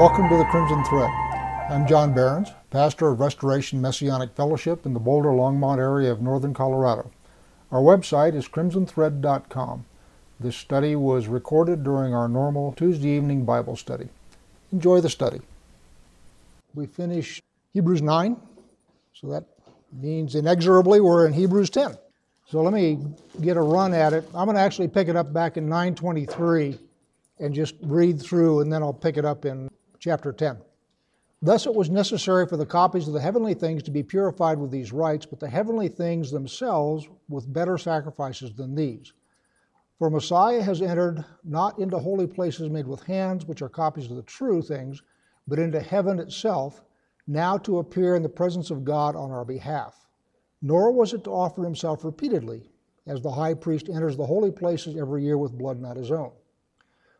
Welcome to the Crimson Thread. I'm John Behrens, pastor of Restoration Messianic Fellowship in the Boulder Longmont area of northern Colorado. Our website is crimsonthread.com. This study was recorded during our normal Tuesday evening Bible study. Enjoy the study. We finish Hebrews 9, so that means inexorably we're in Hebrews 10. So let me get a run at it. I'm going to actually pick it up back in 923 and just read through, and then I'll pick it up in chapter 10. Thus it was necessary for the copies of the heavenly things to be purified with these rites, but the heavenly things themselves with better sacrifices than these. For Messiah has entered not into holy places made with hands, which are copies of the true things, but into heaven itself, now to appear in the presence of God on our behalf. Nor was it to offer himself repeatedly, as the high priest enters the holy places every year with blood not his own.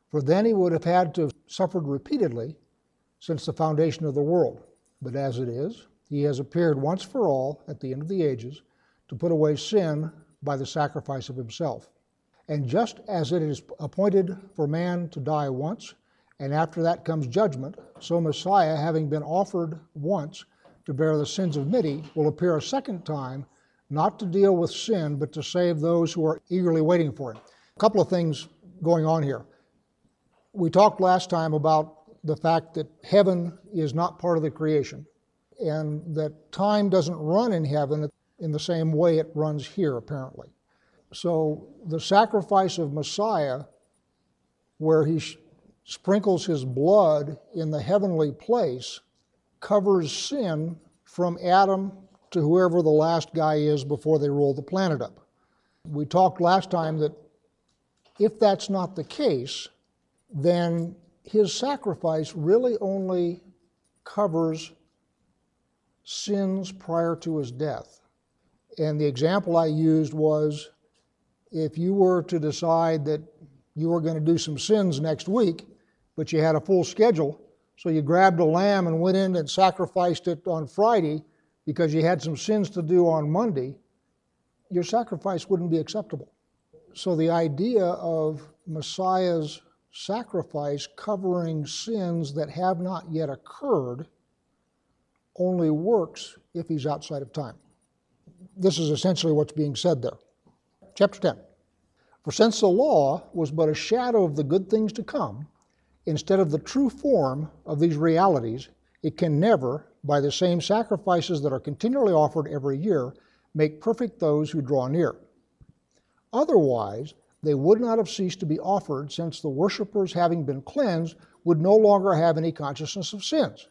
For then he would have had to have suffered repeatedly since the foundation of the world. But as it is, he has appeared once for all at the end of the ages to put away sin by the sacrifice of himself. And just as it is appointed for man to die once, and after that comes judgment, so Messiah, having been offered once to bear the sins of many, will appear a second time, not to deal with sin, but to save those who are eagerly waiting for him. A couple of things going on here. We talked last time about the fact that heaven is not part of the creation and that time doesn't run in heaven in the same way it runs here, apparently. So the sacrifice of Messiah, where he sprinkles his blood in the heavenly place, covers sin from Adam to whoever the last guy is before they roll the planet up. We talked last time that if that's not the case, then his sacrifice really only covers sins prior to his death. And the example I used was if you were to decide that you were going to do some sins next week, but you had a full schedule, so you grabbed a lamb and went in and sacrificed it on Friday because you had some sins to do on Monday, your sacrifice wouldn't be acceptable. So the idea of Messiah's sacrifice covering sins that have not yet occurred only works if he's outside of time. This is essentially what's being said there. Chapter 10. For since the law was but a shadow of the good things to come, instead of the true form of these realities, it can never, by the same sacrifices that are continually offered every year, make perfect those who draw near. Otherwise, they would not have ceased to be offered, since the worshippers, having been cleansed, would no longer have any consciousness of sins.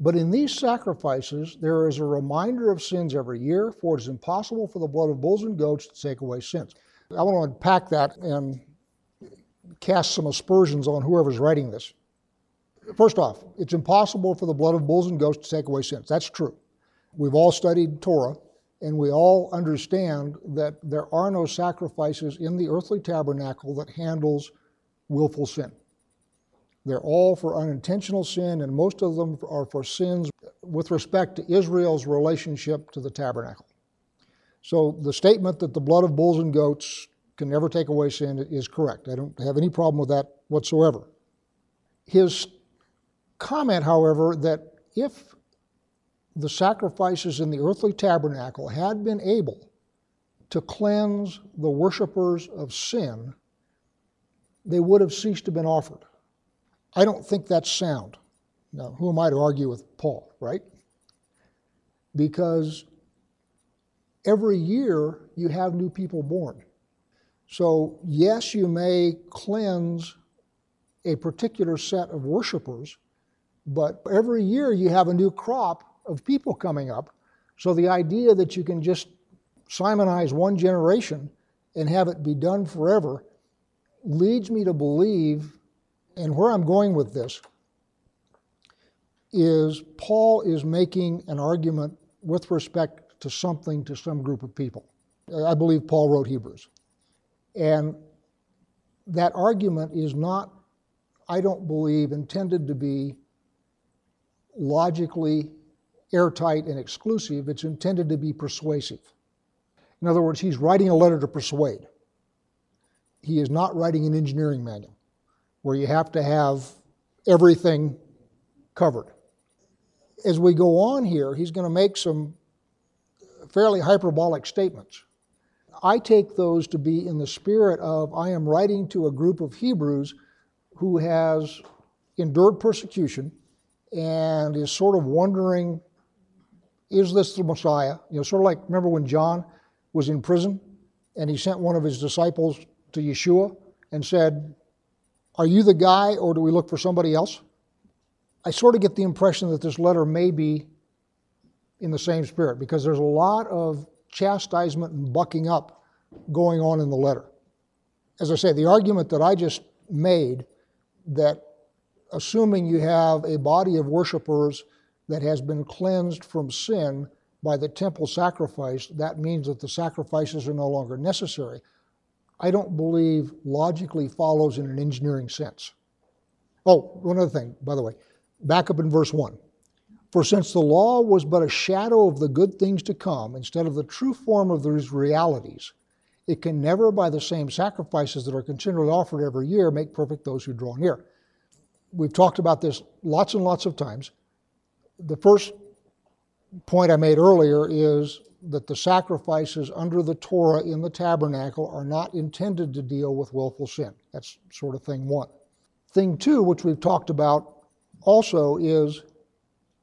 But in these sacrifices, there is a reminder of sins every year, for it is impossible for the blood of bulls and goats to take away sins. I want to unpack that and cast some aspersions on whoever's writing this. First off, it's impossible for the blood of bulls and goats to take away sins. That's true. We've all studied Torah and we all understand that there are no sacrifices in the earthly tabernacle that handles willful sin. They're all for unintentional sin, and most of them are for sins with respect to Israel's relationship to the tabernacle. So the statement that the blood of bulls and goats can never take away sin is correct. I don't have any problem with that whatsoever. His comment, however, that if the sacrifices in the earthly tabernacle had been able to cleanse the worshippers of sin, they would have ceased to have been offered. I don't think that's sound. Now, who am I to argue with Paul, right? Because every year you have new people born. So, yes, you may cleanse a particular set of worshipers, but every year you have a new crop of people coming up. So the idea that you can just Simonize one generation and have it be done forever leads me to believe, and where I'm going with this, is Paul is making an argument with respect to something to some group of people. I believe Paul wrote Hebrews. And that argument is not, I don't believe, intended to be logically airtight and exclusive, it's intended to be persuasive. In other words, he's writing a letter to persuade. He is not writing an engineering manual where you have to have everything covered. As we go on here, he's going to make some fairly hyperbolic statements. I take those to be in the spirit of I am writing to a group of Hebrews who has endured persecution and is sort of wondering is this the Messiah? You know, sort of like remember when John was in prison and he sent one of his disciples to Yeshua and said, Are you the guy or do we look for somebody else? I sort of get the impression that this letter may be in the same spirit because there's a lot of chastisement and bucking up going on in the letter. As I say, the argument that I just made that assuming you have a body of worshipers that has been cleansed from sin by the temple sacrifice, that means that the sacrifices are no longer necessary. I don't believe logically follows in an engineering sense. Oh, one other thing, by the way, back up in verse 1. For since the law was but a shadow of the good things to come, instead of the true form of those realities, it can never, by the same sacrifices that are continually offered every year, make perfect those who draw near. We've talked about this lots and lots of times. The first point I made earlier is that the sacrifices under the Torah in the tabernacle are not intended to deal with willful sin. That's sort of thing one. Thing two, which we've talked about also, is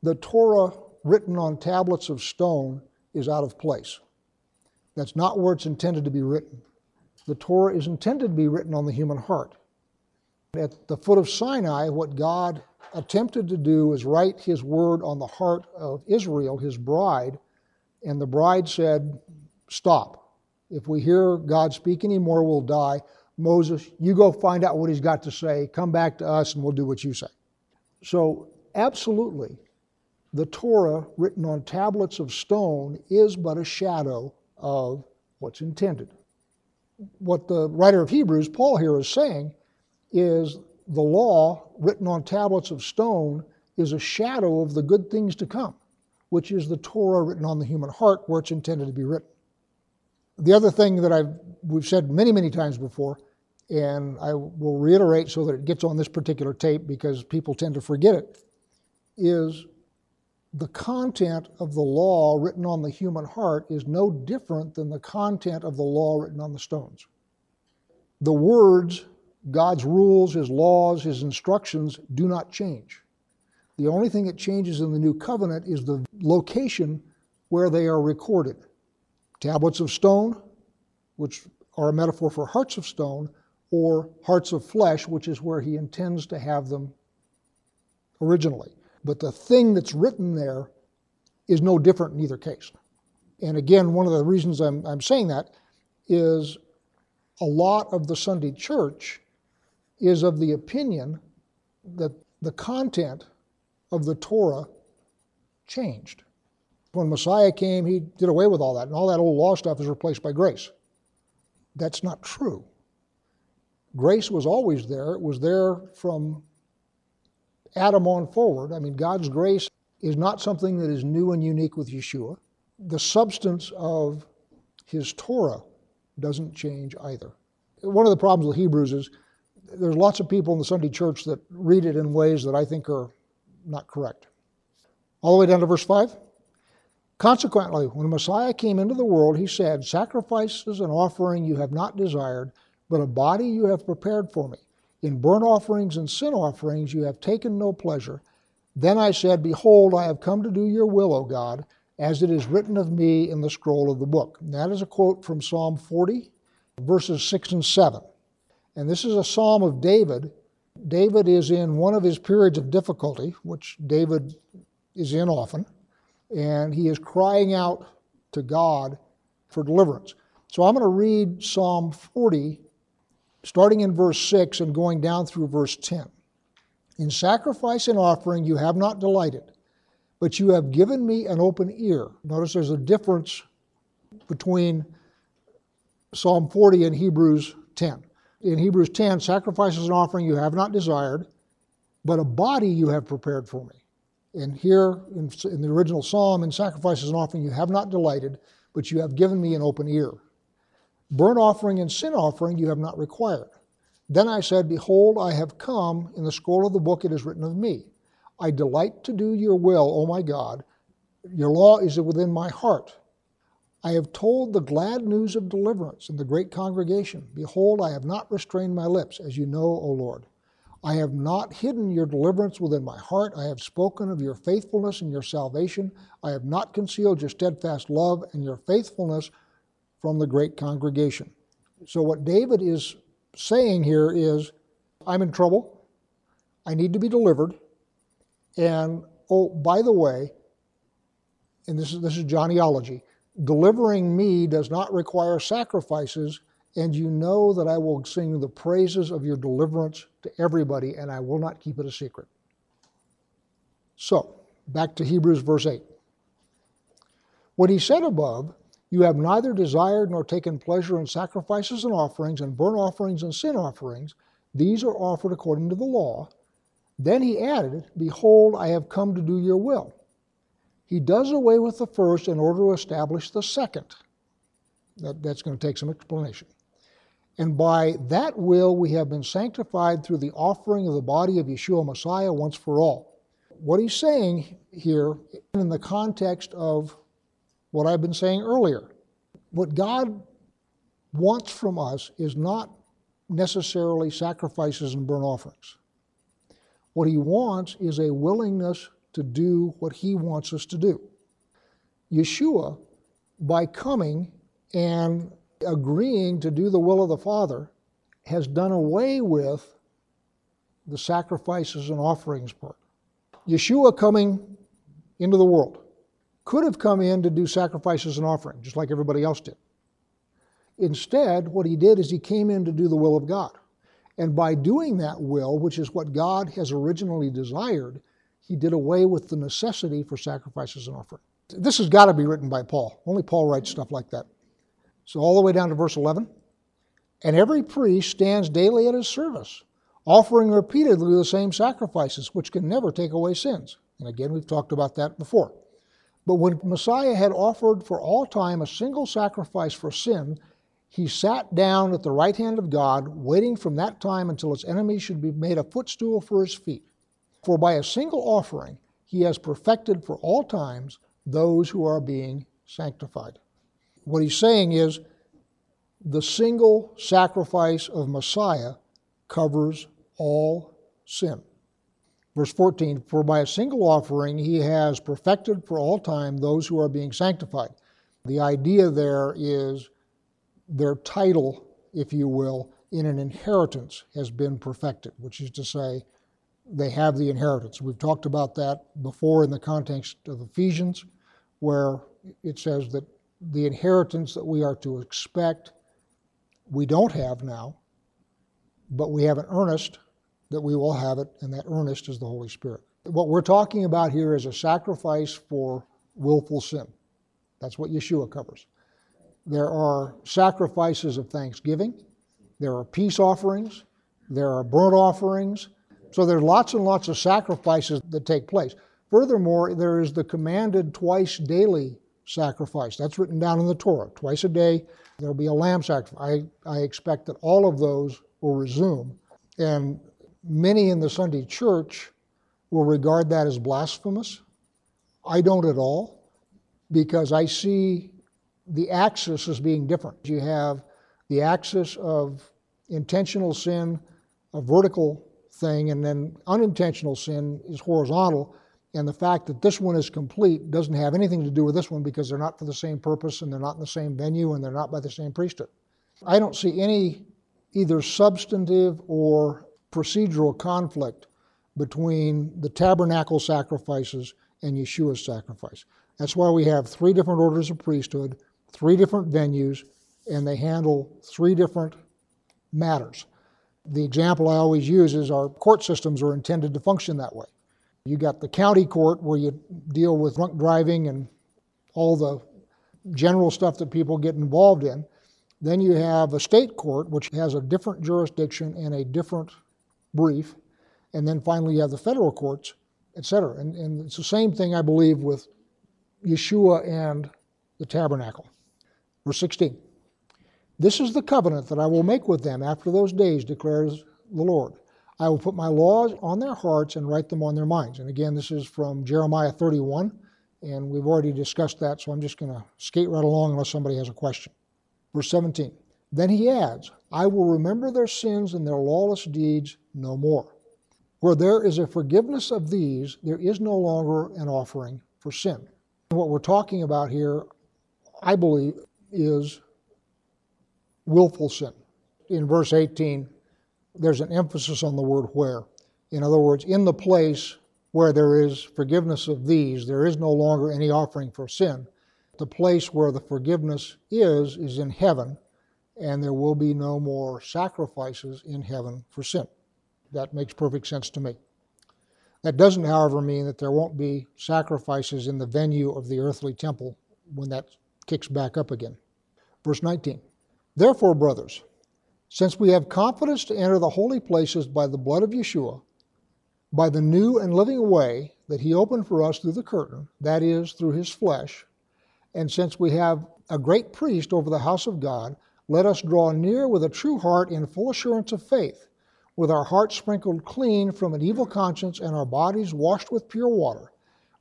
the Torah written on tablets of stone is out of place. That's not where it's intended to be written. The Torah is intended to be written on the human heart. At the foot of Sinai, what God attempted to do is write his word on the heart of Israel, his bride, and the bride said, Stop. If we hear God speak anymore, we'll die. Moses, you go find out what he's got to say. Come back to us and we'll do what you say. So, absolutely, the Torah written on tablets of stone is but a shadow of what's intended. What the writer of Hebrews, Paul, here is saying is the law written on tablets of stone is a shadow of the good things to come, which is the Torah written on the human heart where it's intended to be written. The other thing that I've, we've said many, many times before, and I will reiterate so that it gets on this particular tape because people tend to forget it, is the content of the law written on the human heart is no different than the content of the law written on the stones. The words, God's rules, His laws, His instructions do not change. The only thing that changes in the new covenant is the location where they are recorded. Tablets of stone, which are a metaphor for hearts of stone, or hearts of flesh, which is where He intends to have them originally. But the thing that's written there is no different in either case. And again, one of the reasons I'm, I'm saying that is a lot of the Sunday church is of the opinion that the content of the Torah changed. When Messiah came, he did away with all that, and all that old law stuff is replaced by grace. That's not true. Grace was always there. It was there from Adam on forward, I mean, God's grace is not something that is new and unique with Yeshua. The substance of his Torah doesn't change either. One of the problems with Hebrews is there's lots of people in the Sunday church that read it in ways that I think are not correct. All the way down to verse 5. Consequently, when Messiah came into the world, he said, Sacrifices and offering you have not desired, but a body you have prepared for me. In burnt offerings and sin offerings you have taken no pleasure. Then I said, Behold, I have come to do your will, O God, as it is written of me in the scroll of the book. And that is a quote from Psalm 40, verses 6 and 7. And this is a psalm of David. David is in one of his periods of difficulty, which David is in often, and he is crying out to God for deliverance. So I'm going to read Psalm 40 starting in verse 6 and going down through verse 10. In sacrifice and offering you have not delighted, but you have given me an open ear. Notice there's a difference between Psalm 40 and Hebrews 10. In Hebrews 10, sacrifices and offering you have not desired, but a body you have prepared for me. And here in, in the original psalm, in sacrifices and offering you have not delighted, but you have given me an open ear. Burnt offering and sin offering you have not required. Then I said, Behold, I have come. In the scroll of the book it is written of me. I delight to do your will, O my God. Your law is within my heart. I have told the glad news of deliverance in the great congregation. Behold, I have not restrained my lips, as you know, O Lord. I have not hidden your deliverance within my heart. I have spoken of your faithfulness and your salvation. I have not concealed your steadfast love and your faithfulness from the great congregation. So, what David is saying here is I'm in trouble. I need to be delivered. And, oh, by the way, and this is, this is Johnnyology, delivering me does not require sacrifices and you know that I will sing the praises of your deliverance to everybody, and I will not keep it a secret. So, back to Hebrews verse 8. What he said above, you have neither desired nor taken pleasure in sacrifices and offerings, and burnt offerings and sin offerings. These are offered according to the law. Then he added, Behold, I have come to do your will. He does away with the first in order to establish the second. That, that's going to take some explanation. And by that will we have been sanctified through the offering of the body of Yeshua Messiah once for all. What he's saying here, in the context of what I've been saying earlier, what God wants from us is not necessarily sacrifices and burnt offerings. What he wants is a willingness to do what he wants us to do. Yeshua, by coming and agreeing to do the will of the Father has done away with the sacrifices and offerings part. Yeshua coming into the world could have come in to do sacrifices and offerings, just like everybody else did. Instead, what he did is he came in to do the will of God. And by doing that will, which is what God has originally desired, he did away with the necessity for sacrifices and offerings. This has got to be written by Paul. Only Paul writes stuff like that. So, all the way down to verse 11. And every priest stands daily at his service, offering repeatedly the same sacrifices, which can never take away sins. And again, we've talked about that before. But when Messiah had offered for all time a single sacrifice for sin, he sat down at the right hand of God, waiting from that time until his enemies should be made a footstool for his feet. For by a single offering, he has perfected for all times those who are being sanctified. What he's saying is the single sacrifice of Messiah covers all sin. Verse 14 For by a single offering he has perfected for all time those who are being sanctified. The idea there is their title, if you will, in an inheritance has been perfected, which is to say, they have the inheritance. We've talked about that before in the context of Ephesians, where it says that the inheritance that we are to expect, we don't have now, but we have an earnest that we will have it, and that earnest is the Holy Spirit. What we're talking about here is a sacrifice for willful sin. That's what Yeshua covers. There are sacrifices of thanksgiving, there are peace offerings, there are burnt offerings. So there's lots and lots of sacrifices that take place. Furthermore, there is the commanded twice daily sacrifice. That's written down in the Torah. Twice a day, there'll be a lamb sacrifice. I, I expect that all of those will resume. And many in the Sunday church will regard that as blasphemous. I don't at all, because I see the axis as being different. You have the axis of intentional sin, a vertical thing, and then unintentional sin is horizontal. And the fact that this one is complete doesn't have anything to do with this one because they're not for the same purpose and they're not in the same venue and they're not by the same priesthood. I don't see any either substantive or procedural conflict between the tabernacle sacrifices and Yeshua's sacrifice. That's why we have three different orders of priesthood, three different venues, and they handle three different matters. The example I always use is our court systems are intended to function that way. You got the county court where you deal with drunk driving and all the general stuff that people get involved in. Then you have a state court, which has a different jurisdiction and a different brief. And then finally, you have the federal courts, et cetera. And, and it's the same thing, I believe, with Yeshua and the tabernacle. Verse 16 This is the covenant that I will make with them after those days, declares the Lord. I will put my laws on their hearts and write them on their minds. And again, this is from Jeremiah 31, and we've already discussed that, so I'm just going to skate right along unless somebody has a question. Verse 17. Then he adds, I will remember their sins and their lawless deeds no more. Where there is a forgiveness of these, there is no longer an offering for sin. What we're talking about here, I believe, is willful sin. In verse 18, there's an emphasis on the word where. In other words, in the place where there is forgiveness of these, there is no longer any offering for sin. The place where the forgiveness is, is in heaven, and there will be no more sacrifices in heaven for sin. That makes perfect sense to me. That doesn't, however, mean that there won't be sacrifices in the venue of the earthly temple when that kicks back up again. Verse 19 Therefore, brothers, since we have confidence to enter the holy places by the blood of Yeshua, by the new and living way that he opened for us through the curtain, that is, through his flesh, and since we have a great priest over the house of God, let us draw near with a true heart in full assurance of faith, with our hearts sprinkled clean from an evil conscience and our bodies washed with pure water.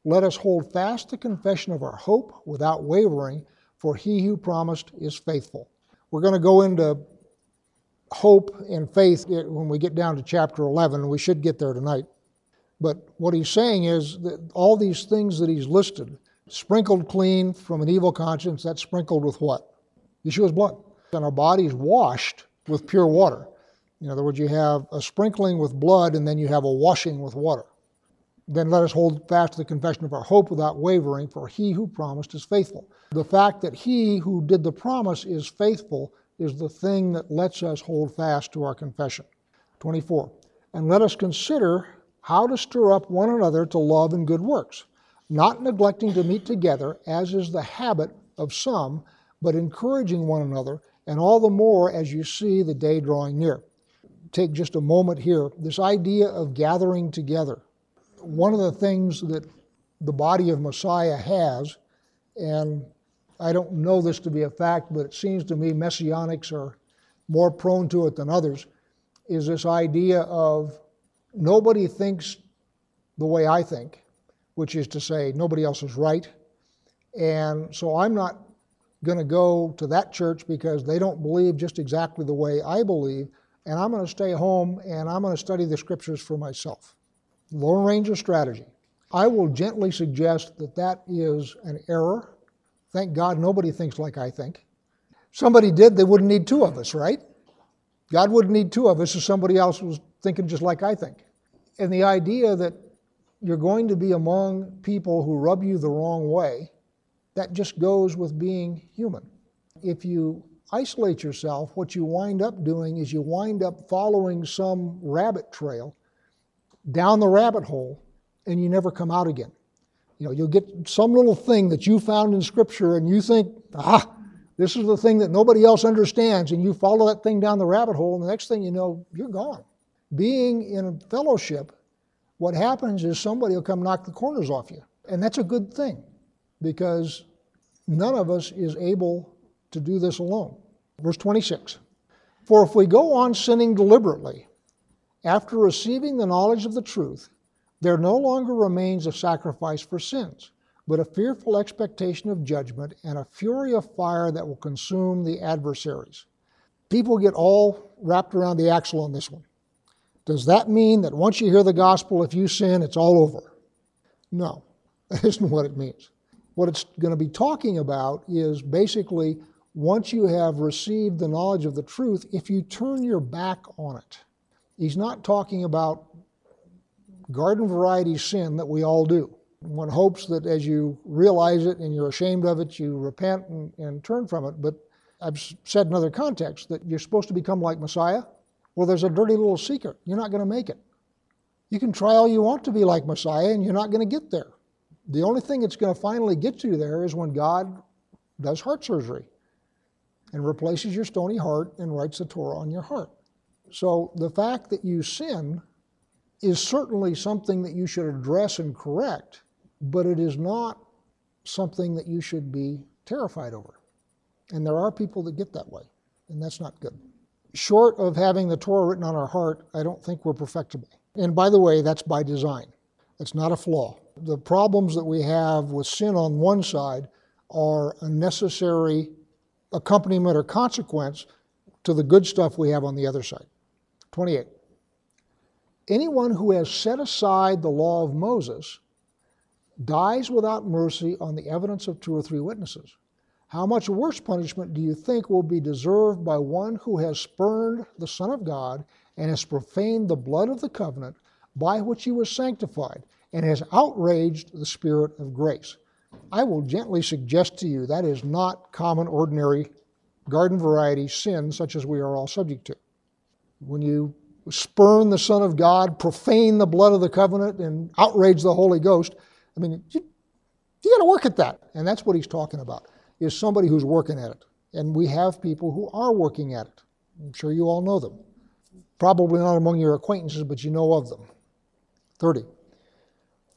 Let us hold fast the confession of our hope without wavering, for he who promised is faithful. We're going to go into hope and faith when we get down to chapter 11. We should get there tonight. But what he's saying is that all these things that he's listed, sprinkled clean from an evil conscience, that's sprinkled with what? Yeshua's blood. And our bodies washed with pure water. In other words, you have a sprinkling with blood and then you have a washing with water. Then let us hold fast to the confession of our hope without wavering, for he who promised is faithful. The fact that he who did the promise is faithful is the thing that lets us hold fast to our confession. 24. And let us consider how to stir up one another to love and good works, not neglecting to meet together, as is the habit of some, but encouraging one another, and all the more as you see the day drawing near. Take just a moment here. This idea of gathering together. One of the things that the body of Messiah has, and I don't know this to be a fact, but it seems to me messianics are more prone to it than others, is this idea of nobody thinks the way I think, which is to say, nobody else is right. And so I'm not going to go to that church because they don't believe just exactly the way I believe, and I'm going to stay home and I'm going to study the scriptures for myself. Lone Ranger strategy. I will gently suggest that that is an error Thank God nobody thinks like I think. Somebody did, they wouldn't need two of us, right? God wouldn't need two of us if somebody else was thinking just like I think. And the idea that you're going to be among people who rub you the wrong way, that just goes with being human. If you isolate yourself, what you wind up doing is you wind up following some rabbit trail down the rabbit hole and you never come out again. You know, you'll get some little thing that you found in Scripture and you think, ah, this is the thing that nobody else understands, and you follow that thing down the rabbit hole, and the next thing you know, you're gone. Being in a fellowship, what happens is somebody will come knock the corners off you. And that's a good thing because none of us is able to do this alone. Verse 26 For if we go on sinning deliberately, after receiving the knowledge of the truth, there no longer remains a sacrifice for sins, but a fearful expectation of judgment and a fury of fire that will consume the adversaries. People get all wrapped around the axle on this one. Does that mean that once you hear the gospel, if you sin, it's all over? No, that isn't what it means. What it's going to be talking about is basically once you have received the knowledge of the truth, if you turn your back on it. He's not talking about garden variety sin that we all do. One hopes that as you realize it and you're ashamed of it, you repent and, and turn from it. But I've said in other contexts that you're supposed to become like Messiah. Well, there's a dirty little secret. You're not going to make it. You can try all you want to be like Messiah, and you're not going to get there. The only thing that's going to finally get you there is when God does heart surgery and replaces your stony heart and writes the Torah on your heart. So the fact that you sin is certainly something that you should address and correct, but it is not something that you should be terrified over. And there are people that get that way. and that's not good. Short of having the Torah written on our heart, I don't think we're perfectible. And by the way, that's by design. It's not a flaw. The problems that we have with sin on one side are a necessary accompaniment or consequence to the good stuff we have on the other side. 28. Anyone who has set aside the law of Moses dies without mercy on the evidence of two or three witnesses. How much worse punishment do you think will be deserved by one who has spurned the Son of God and has profaned the blood of the covenant by which he was sanctified and has outraged the Spirit of grace? I will gently suggest to you that is not common, ordinary, garden variety sin such as we are all subject to. When you spurn the Son of God, profane the blood of the covenant, and outrage the Holy Ghost, I mean, you, you got to work at that. And that's what he's talking about is somebody who's working at it. And we have people who are working at it. I'm sure you all know them. Probably not among your acquaintances, but you know of them. 30.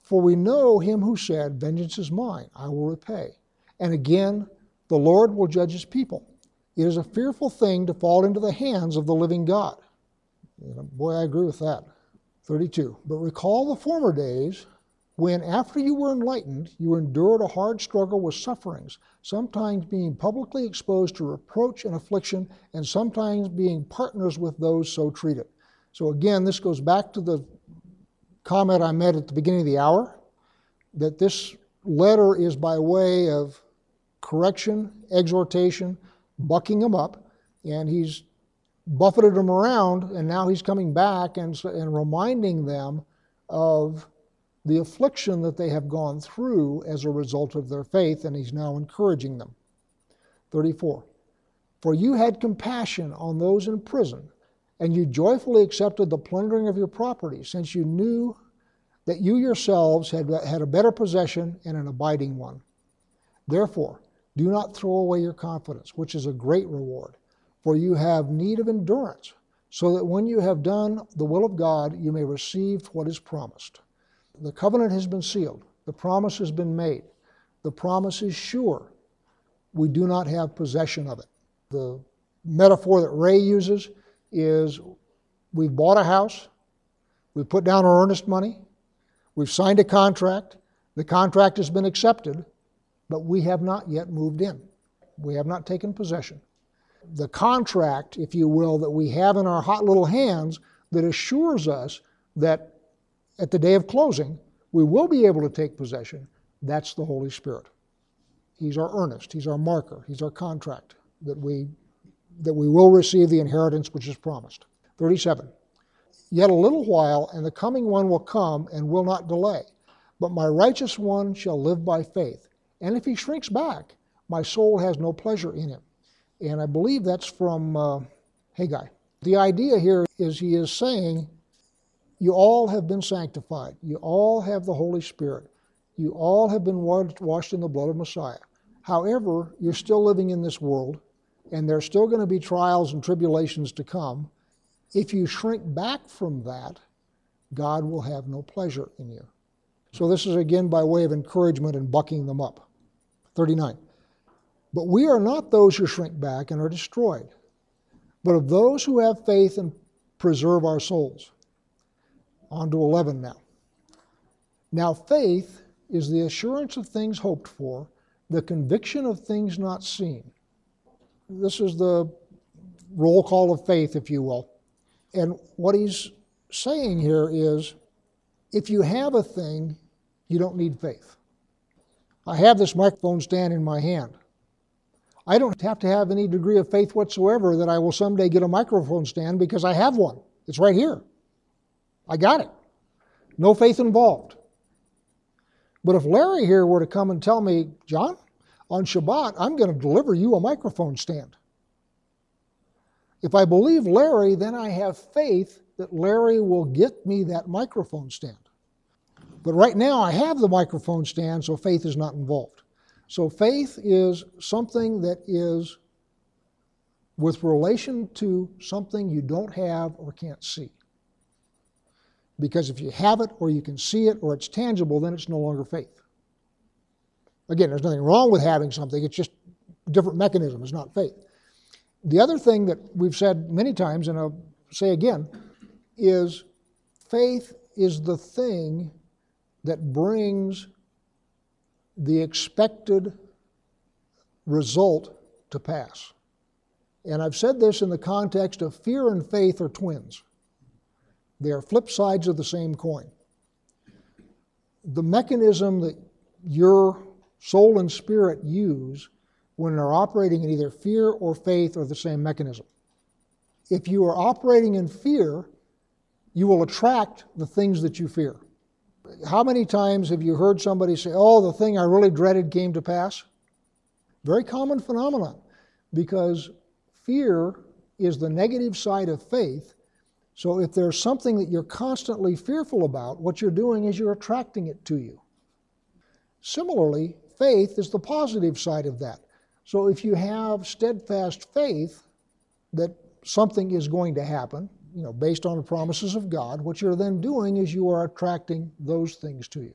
For we know him who said, Vengeance is mine, I will repay. And again, the Lord will judge his people. It is a fearful thing to fall into the hands of the living God. You uh, know, boy, I agree with that. 32. But recall the former days when, after you were enlightened, you endured a hard struggle with sufferings, sometimes being publicly exposed to reproach and affliction, and sometimes being partners with those so treated. So, again, this goes back to the comment I made at the beginning of the hour that this letter is by way of correction, exhortation, bucking them up, and he's buffeted them around, and now he's coming back and, and reminding them of the affliction that they have gone through as a result of their faith, and he's now encouraging them. 34. For you had compassion on those in prison, and you joyfully accepted the plundering of your property, since you knew that you yourselves had, had a better possession and an abiding one. Therefore, do not throw away your confidence, which is a great reward, for you have need of endurance, so that when you have done the will of God, you may receive what is promised. The covenant has been sealed, the promise has been made, the promise is sure. We do not have possession of it. The metaphor that Ray uses is we've bought a house, we've put down our earnest money, we've signed a contract, the contract has been accepted, but we have not yet moved in. We have not taken possession. The contract, if you will, that we have in our hot little hands that assures us that at the day of closing, we will be able to take possession. That's the Holy Spirit. He's our earnest, He's our marker, He's our contract that we, that we will receive the inheritance which is promised. 37. Yet a little while, and the coming one will come and will not delay. But my righteous one shall live by faith. And if he shrinks back, my soul has no pleasure in him. And I believe that's from uh, Haggai. The idea here is he is saying you all have been sanctified. You all have the Holy Spirit. You all have been washed in the blood of Messiah. However, you're still living in this world, and there's still going to be trials and tribulations to come. If you shrink back from that, God will have no pleasure in you. So, this is again by way of encouragement and bucking them up. 39. But we are not those who shrink back and are destroyed, but of those who have faith and preserve our souls. On to 11 now. Now, faith is the assurance of things hoped for, the conviction of things not seen. This is the roll call of faith, if you will. And what he's saying here is if you have a thing, you don't need faith. I have this microphone stand in my hand. I don't have to have any degree of faith whatsoever that I will someday get a microphone stand because I have one. It's right here. I got it. No faith involved. But if Larry here were to come and tell me, John, on Shabbat, I'm going to deliver you a microphone stand. If I believe Larry, then I have faith that Larry will get me that microphone stand. But right now, I have the microphone stand, so faith is not involved. So faith is something that is with relation to something you don't have or can't see. Because if you have it or you can see it or it's tangible, then it's no longer faith. Again, there's nothing wrong with having something, it's just a different mechanism, it's not faith. The other thing that we've said many times, and I'll say again, is faith is the thing that brings the expected result to pass. And I've said this in the context of fear and faith are twins. They are flip sides of the same coin. The mechanism that your soul and spirit use when they're operating in either fear or faith are the same mechanism. If you are operating in fear, you will attract the things that you fear. How many times have you heard somebody say, Oh, the thing I really dreaded came to pass? Very common phenomenon because fear is the negative side of faith. So if there's something that you're constantly fearful about, what you're doing is you're attracting it to you. Similarly, faith is the positive side of that. So if you have steadfast faith that something is going to happen, you know, based on the promises of God, what you're then doing is you are attracting those things to you.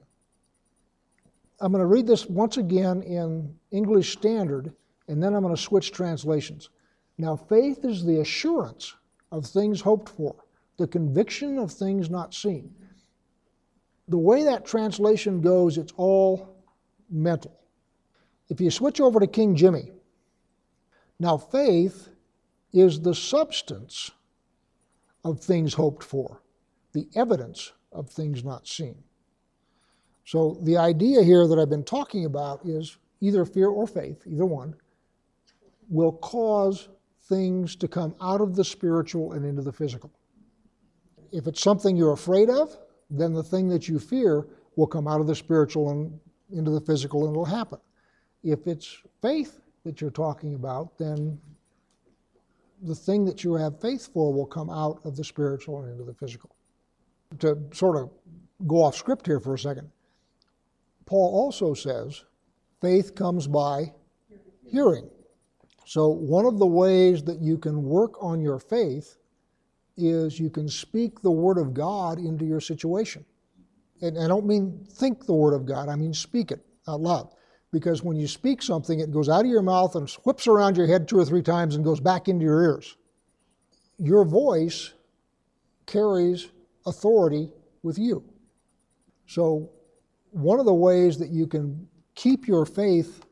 I'm going to read this once again in English Standard, and then I'm going to switch translations. Now, faith is the assurance of things hoped for, the conviction of things not seen. The way that translation goes, it's all mental. If you switch over to King Jimmy, now faith is the substance of things hoped for, the evidence of things not seen. So the idea here that I've been talking about is either fear or faith, either one, will cause things to come out of the spiritual and into the physical. If it's something you're afraid of, then the thing that you fear will come out of the spiritual and into the physical and it'll happen. If it's faith that you're talking about, then the thing that you have faith for will come out of the spiritual and into the physical. To sort of go off script here for a second, Paul also says faith comes by hearing. So, one of the ways that you can work on your faith is you can speak the Word of God into your situation. And I don't mean think the Word of God, I mean speak it out loud because when you speak something, it goes out of your mouth and whips around your head two or three times and goes back into your ears. Your voice carries authority with you. So, one of the ways that you can keep your faith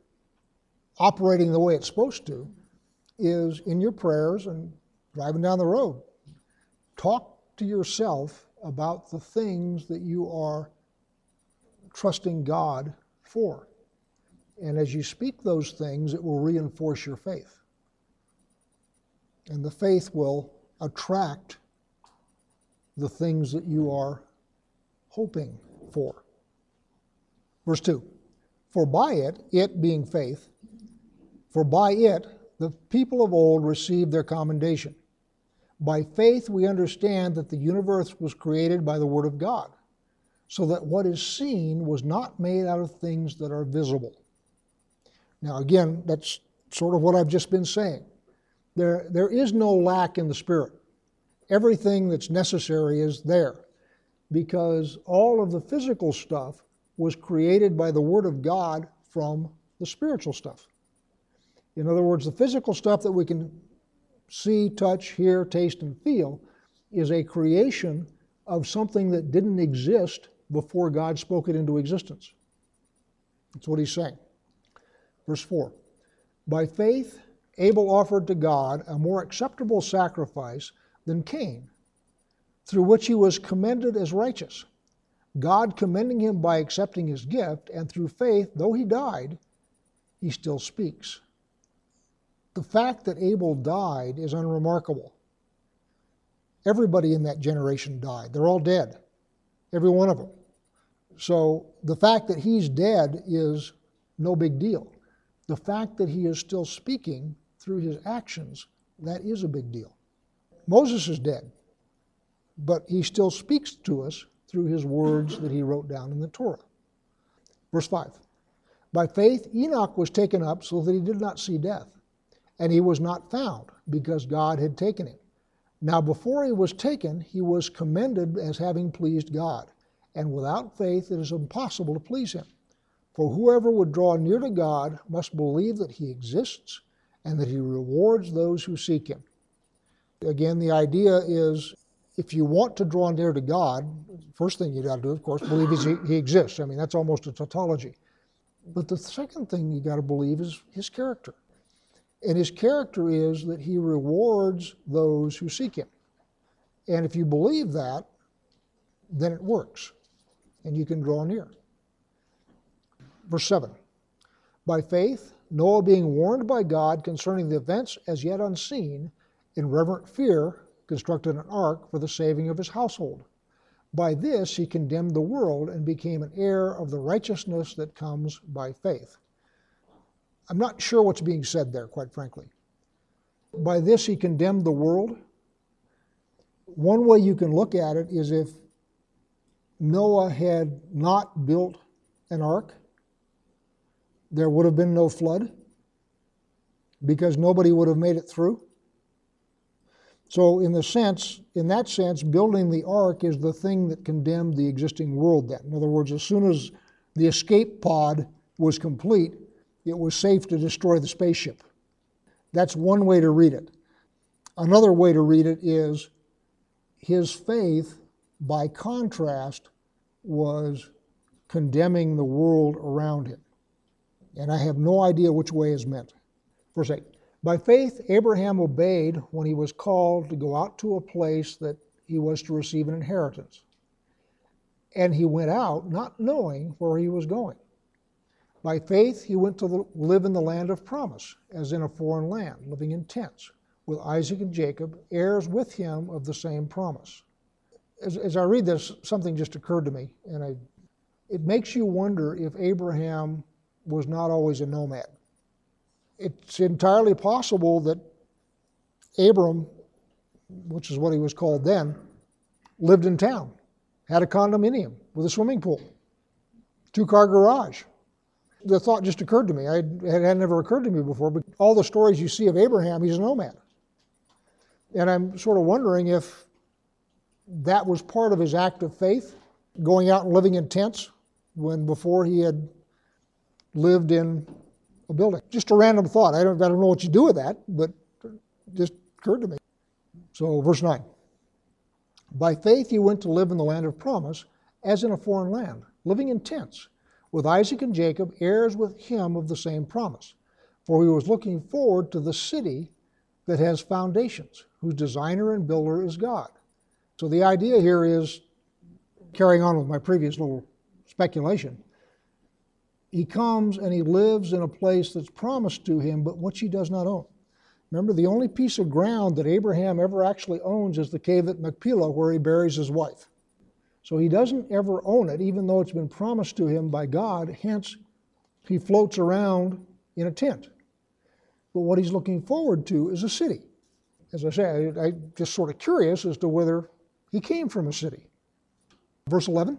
operating the way it's supposed to is in your prayers and driving down the road. Talk to yourself about the things that you are trusting God for. And as you speak those things, it will reinforce your faith. And the faith will attract the things that you are hoping for. Verse 2 For by it, it being faith, for by it the people of old received their commendation. By faith, we understand that the universe was created by the Word of God, so that what is seen was not made out of things that are visible. Now, again, that's sort of what I've just been saying. There, there is no lack in the Spirit. Everything that's necessary is there because all of the physical stuff was created by the Word of God from the spiritual stuff. In other words, the physical stuff that we can see, touch, hear, taste, and feel is a creation of something that didn't exist before God spoke it into existence. That's what he's saying. Verse 4 By faith, Abel offered to God a more acceptable sacrifice than Cain, through which he was commended as righteous. God commending him by accepting his gift, and through faith, though he died, he still speaks. The fact that Abel died is unremarkable. Everybody in that generation died. They're all dead, every one of them. So the fact that he's dead is no big deal. The fact that he is still speaking through his actions, that is a big deal. Moses is dead, but he still speaks to us through his words that he wrote down in the Torah. Verse 5 By faith, Enoch was taken up so that he did not see death, and he was not found because God had taken him. Now, before he was taken, he was commended as having pleased God, and without faith it is impossible to please him. For whoever would draw near to God must believe that he exists and that he rewards those who seek him. Again, the idea is if you want to draw near to God, first thing you got to do, of course, believe he, he exists. I mean, that's almost a tautology. But the second thing you got to believe is his character. And his character is that he rewards those who seek him. And if you believe that, then it works and you can draw near. Verse 7 By faith, Noah, being warned by God concerning the events as yet unseen, in reverent fear, constructed an ark for the saving of his household. By this he condemned the world and became an heir of the righteousness that comes by faith. I'm not sure what's being said there, quite frankly. By this he condemned the world. One way you can look at it is if Noah had not built an ark, there would have been no flood because nobody would have made it through. So, in the sense, in that sense, building the ark is the thing that condemned the existing world. Then, in other words, as soon as the escape pod was complete, it was safe to destroy the spaceship. That's one way to read it. Another way to read it is his faith, by contrast, was condemning the world around him. And I have no idea which way is meant. Verse 8 By faith, Abraham obeyed when he was called to go out to a place that he was to receive an inheritance. And he went out not knowing where he was going. By faith, he went to live in the land of promise, as in a foreign land, living in tents, with Isaac and Jacob, heirs with him of the same promise. As, as I read this, something just occurred to me, and I, it makes you wonder if Abraham was not always a nomad. It's entirely possible that Abram, which is what he was called then, lived in town, had a condominium with a swimming pool, two car garage, the thought just occurred to me. I, it had never occurred to me before, but all the stories you see of Abraham, he's a nomad. And I'm sort of wondering if that was part of his act of faith, going out and living in tents when before he had lived in a building. Just a random thought. I don't, I don't know what you do with that, but just occurred to me. So, verse 9. By faith he went to live in the land of promise, as in a foreign land, living in tents with Isaac and Jacob, heirs with him of the same promise. For he was looking forward to the city that has foundations, whose designer and builder is God. So the idea here is carrying on with my previous little speculation. He comes and he lives in a place that's promised to him, but which he does not own. Remember, the only piece of ground that Abraham ever actually owns is the cave at Machpelah where he buries his wife. So he doesn't ever own it, even though it's been promised to him by God. Hence, he floats around in a tent. But what he's looking forward to is a city. As I say, I, am just sort of curious as to whether he came from a city. Verse 11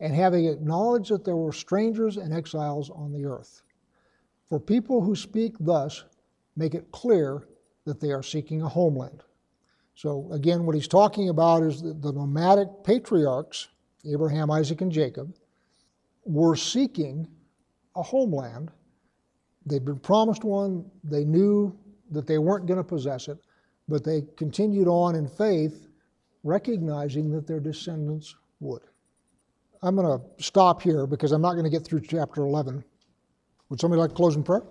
and having acknowledged that there were strangers and exiles on the earth. For people who speak thus make it clear that they are seeking a homeland. So, again, what he's talking about is that the nomadic patriarchs Abraham, Isaac, and Jacob, were seeking a homeland. They'd been promised one, they knew that they weren't going to possess it, but they continued on in faith, recognizing that their descendants would. I'm going to stop here because I'm not going to get through chapter 11. Would somebody like to close in prayer?